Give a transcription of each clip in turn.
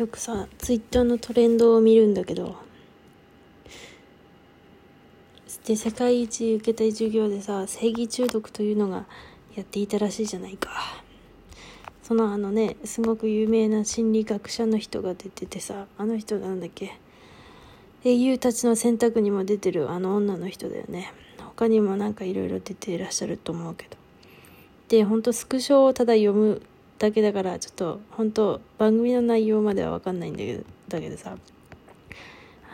よくさツイッターのトレンドを見るんだけどで世界一受けたい授業でさ正義中毒というのがやっていたらしいじゃないか。そのあのねすごく有名な心理学者の人が出ててさあの人なんだっけ？英雄たちの選択にも出てるあの女の人だよね。他にもなんかいろいろ出ていらっしゃると思うけど。でほんとスクショをただ読むだけだからちょっと本当番組の内容までは分かんないんだけどだけどさ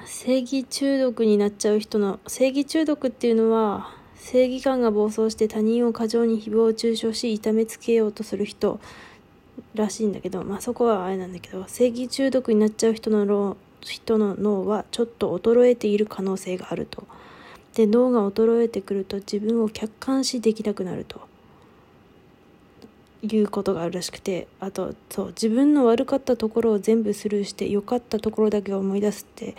正義中毒になっちゃう人の正義中毒っていうのは正義感が暴走して他人を過剰に誹謗中傷し痛めつけようとする人らしいんだけどまあそこはあれなんだけど正義中毒になっちゃう人の脳人の脳はちょっと衰えている可能性があると。で脳が衰えてくると自分を客観視できなくなると。いうことがあるらしくてあとそう自分の悪かったところを全部スルーして良かったところだけを思い出すって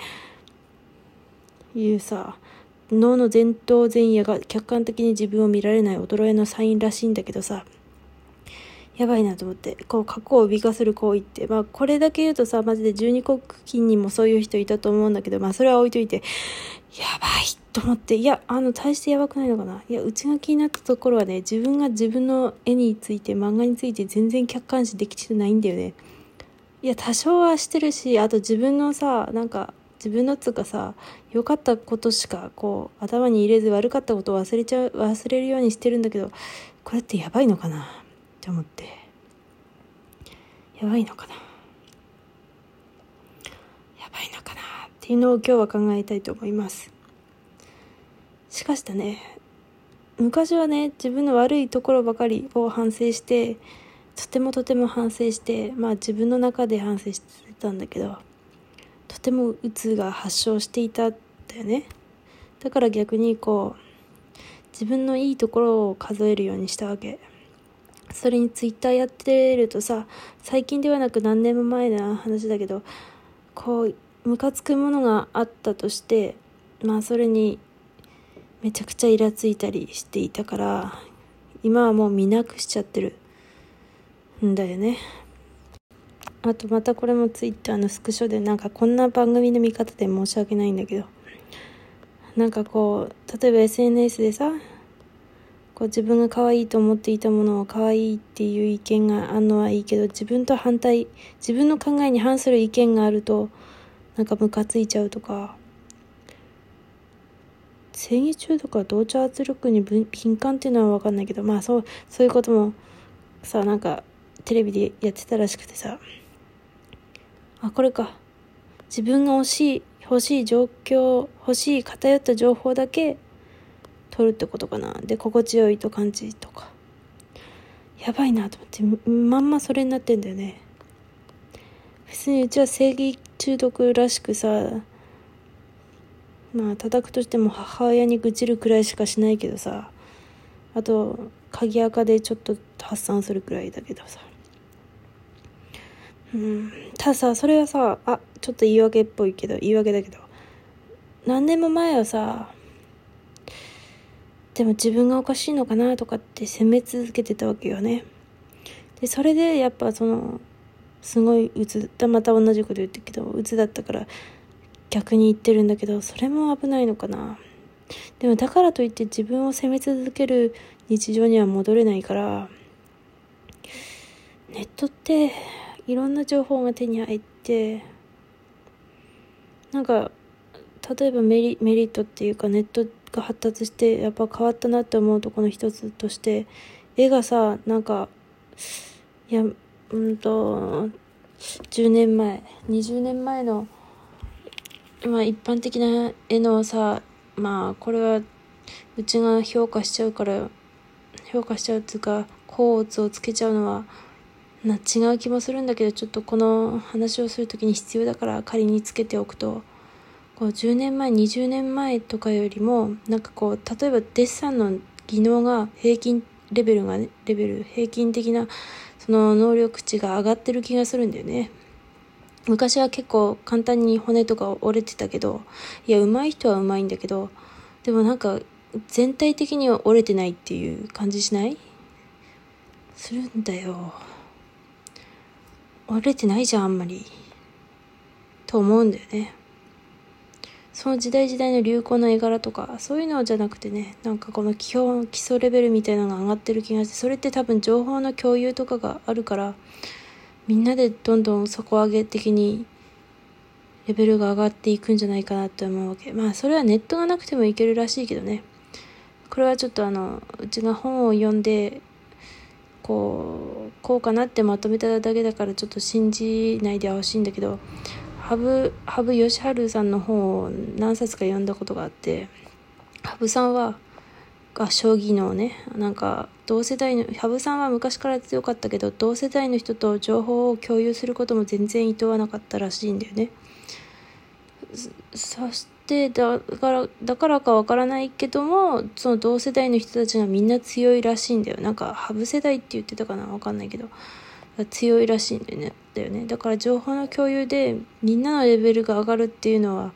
いうさ脳の前頭前野が客観的に自分を見られない衰えのサインらしいんだけどさやばいなと思ってこう過去を美化する行為ってまあこれだけ言うとさマジで十二国筋にもそういう人いたと思うんだけどまあそれは置いといてやばいってと思って、いや、あの、大してやばくないのかな？いや、うちが気になったところはね、自分が自分の絵について、漫画について全然客観視できてないんだよね。いや、多少はしてるし、あと自分のさ、なんか、自分のつうかさ、良かったことしか、こう、頭に入れず悪かったことを忘れちゃう、忘れるようにしてるんだけど、これってやばいのかな？って思って。やばいのかな？やばいのかな？っていうのを今日は考えたいと思います。しかしだね。昔はね自分の悪いところばかりを反省してとてもとても反省してまあ自分の中で反省してたんだけどとてもうつが発症していたんだよね。だから逆にこう自分のいいところを数えるようにしたわけ。それにツイッターやってるとさ最近ではなく何年も前の話だけどこうムカつくものがあったとしてまあそれにめちゃくちゃイラついたりしていたから今はもう見なくしちゃってる。んだよね。あとまたこれもツイッターのスクショでなんかこんな番組の見方で申し訳ないんだけどなんかこう例えば SNS でさこう自分が可愛いと思っていたものを可愛いっていう意見があるのはいいけど自分と反対自分の考えに反する意見があるとなんかムカついちゃうとか正義中毒は同調圧力に敏感っていうのは分かんないけどまあそうそういうこともさなんかテレビでやってたらしくてさ。あこれか。自分が欲しい欲しい状況欲しい偏った情報だけ取るってことかな。で心地よいと感じとか。やばいなと思ってまんまそれになってんだよね。別にうちは正義中毒らしくさまあ叩くとしても母親に愚痴るくらいしかしないけどさあと鍵垢でちょっと発散するくらいだけどさ。うん。たださそれはさあちょっと言い訳っぽいけど言い訳だけど何年も前はさでも自分がおかしいのかなとかって責め続けてたわけよね。でそれでやっぱそのすごいうつまた同じこと言ってるけどうつだったから逆に言ってるんだけどそれも危ないのかな。でもだからといって自分を責め続ける日常には戻れないからネットっていろんな情報が手に入ってなんか例えばメリメリットっていうかネットが発達してやっぱ変わったなって思うとこの一つとして絵がさなんかいやうんと10年前20年前のまあ一般的な絵のさまあこれはうちが評価しちゃうから評価しちゃうっていうか甲乙をつけちゃうのはな違う気もするんだけどちょっとこの話をする時に必要だから仮につけておくと。こう10年前20年前とかよりもなんかこう例えばデッサンの技能が平均レベルがねレベル平均的なその能力値が上がってる気がするんだよね。昔は結構簡単に骨とか折れてたけど、いや、上手い人は上手いんだけど、でもなんか全体的には折れてないっていう感じしない？するんだよ。折れてないじゃん、あんまり。と思うんだよね。その時代時代の流行の絵柄とか、そういうのじゃなくてね、なんかこの基本、基礎レベルみたいなのが上がってる気がして、それって多分情報の共有とかがあるから、みんなでどんどん底上げ的にレベルが上がっていくんじゃないかなって思うわけ。まあそれはネットがなくてもいけるらしいけどね。これはちょっとあの、うちが本を読んで、こう、こうかなってまとめただけだからちょっと信じないでほしいんだけど、羽生羽生善治さんの本を何冊か読んだことがあって羽生さんはが将棋のねなんか同世代の羽生さんは昔から強かったけど同世代の人と情報を共有することも全然厭わなかったらしいんだよね。そしてだからだからかわからないけどもその同世代の人たちがみんな強いらしいんだよ。なんか羽生世代って言ってたかなわかんないけど。強いらしいんだよね。だよね。だから情報の共有でみんなのレベルが上がるっていうのは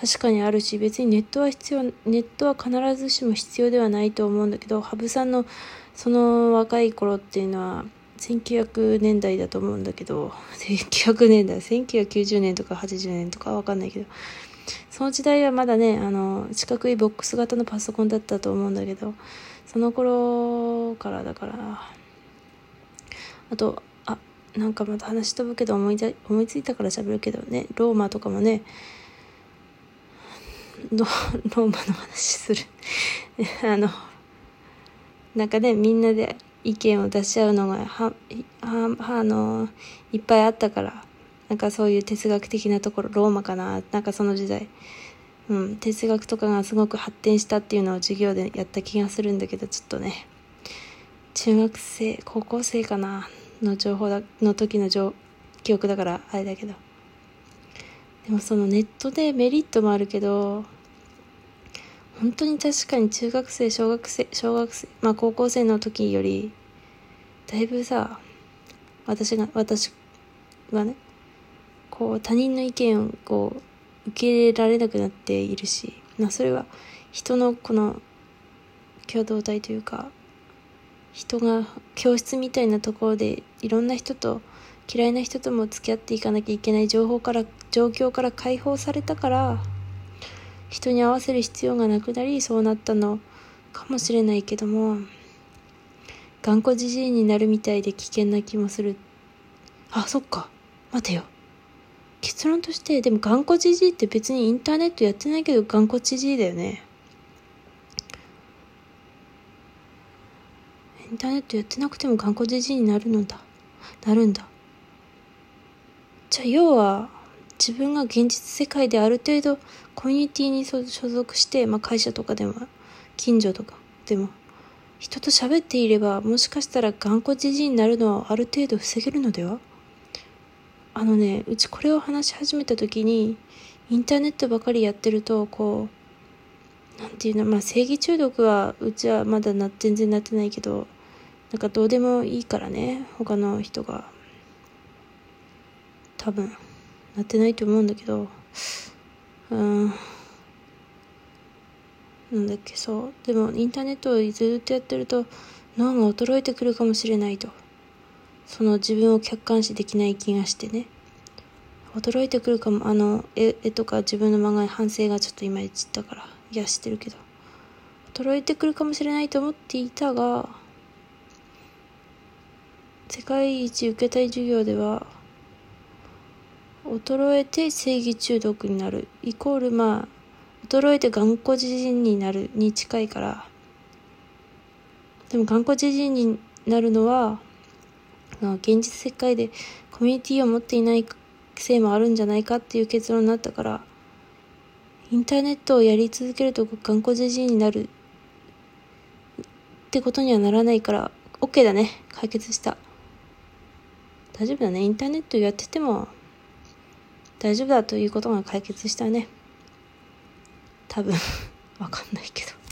確かにあるし別にネットは必要ネットは必ずしも必要ではないと思うんだけど羽生さんのその若い頃っていうのは1900年代だと思うんだけど 1900年代1990年とか80年とかわかんないけどその時代はまだねあの四角いボックス型のパソコンだったと思うんだけどその頃からだからあとあなんかまた話飛ぶけど思い思いついたから喋るけどねローマとかもねロローマの話する。あのなんかねみんなで意見を出し合うのがははあのいっぱいあったからなんかそういう哲学的なところローマかななんかその時代。うん哲学とかがすごく発展したっていうのを授業でやった気がするんだけどちょっとね。中学生高校生かなの情報だの時の記憶だからあれだけど。でもそのネットでメリットもあるけど本当に確かに中学生小学生小学生まあ高校生の時よりだいぶさ私が私はねこう他人の意見をこう受け入れられなくなっているし、まあ、それは人のこの共同体というか人が教室みたいなところでいろんな人と嫌いな人とも付き合っていかなきゃいけない情報から状況から解放されたから人に合わせる必要がなくなりそうなったのかもしれないけども頑固じじいになるみたいで危険な気もするあそっか待てよ結論としてでも頑固じじいって別にインターネットやってないけど頑固じじいだよねインターネットやってなくても頑固じじいになるのだ。なるんだ。じゃあ要は、自分が現実世界である程度コミュニティに所属して、まあ、会社とかでも、近所とかでも、人と喋っていれば、もしかしたら頑固じじいになるのはある程度防げるのでは？あのね、うちこれを話し始めた時に、インターネットばかりやってると、こう、なんていうの、まあ正義中毒はうちはまだな全然なってないけど、なんかどうでもいいからね他の人が。多分。なってないと思うんだけどうん。なんだっけそう。でもインターネットをずっとやってると脳が衰えてくるかもしれないと。その自分を客観視できない気がしてね。驚いてくるかも。あの絵絵とか自分の漫画に反省がちょっといまいちったからいやしてるけど。衰えてくるかもしれないと思っていたが世界一受けたい授業では衰えて正義中毒になる。イコールまあ衰えて頑固自陣になるに近いから。でも頑固自陣になるのは現実世界でコミュニティを持っていないせいもあるんじゃないかっていう結論になったからインターネットをやり続けると頑固じじいになる。ってことにはならないから OK だね。解決した。大丈夫だね。インターネットやってても大丈夫だということが解決したね。多分わかんないけど。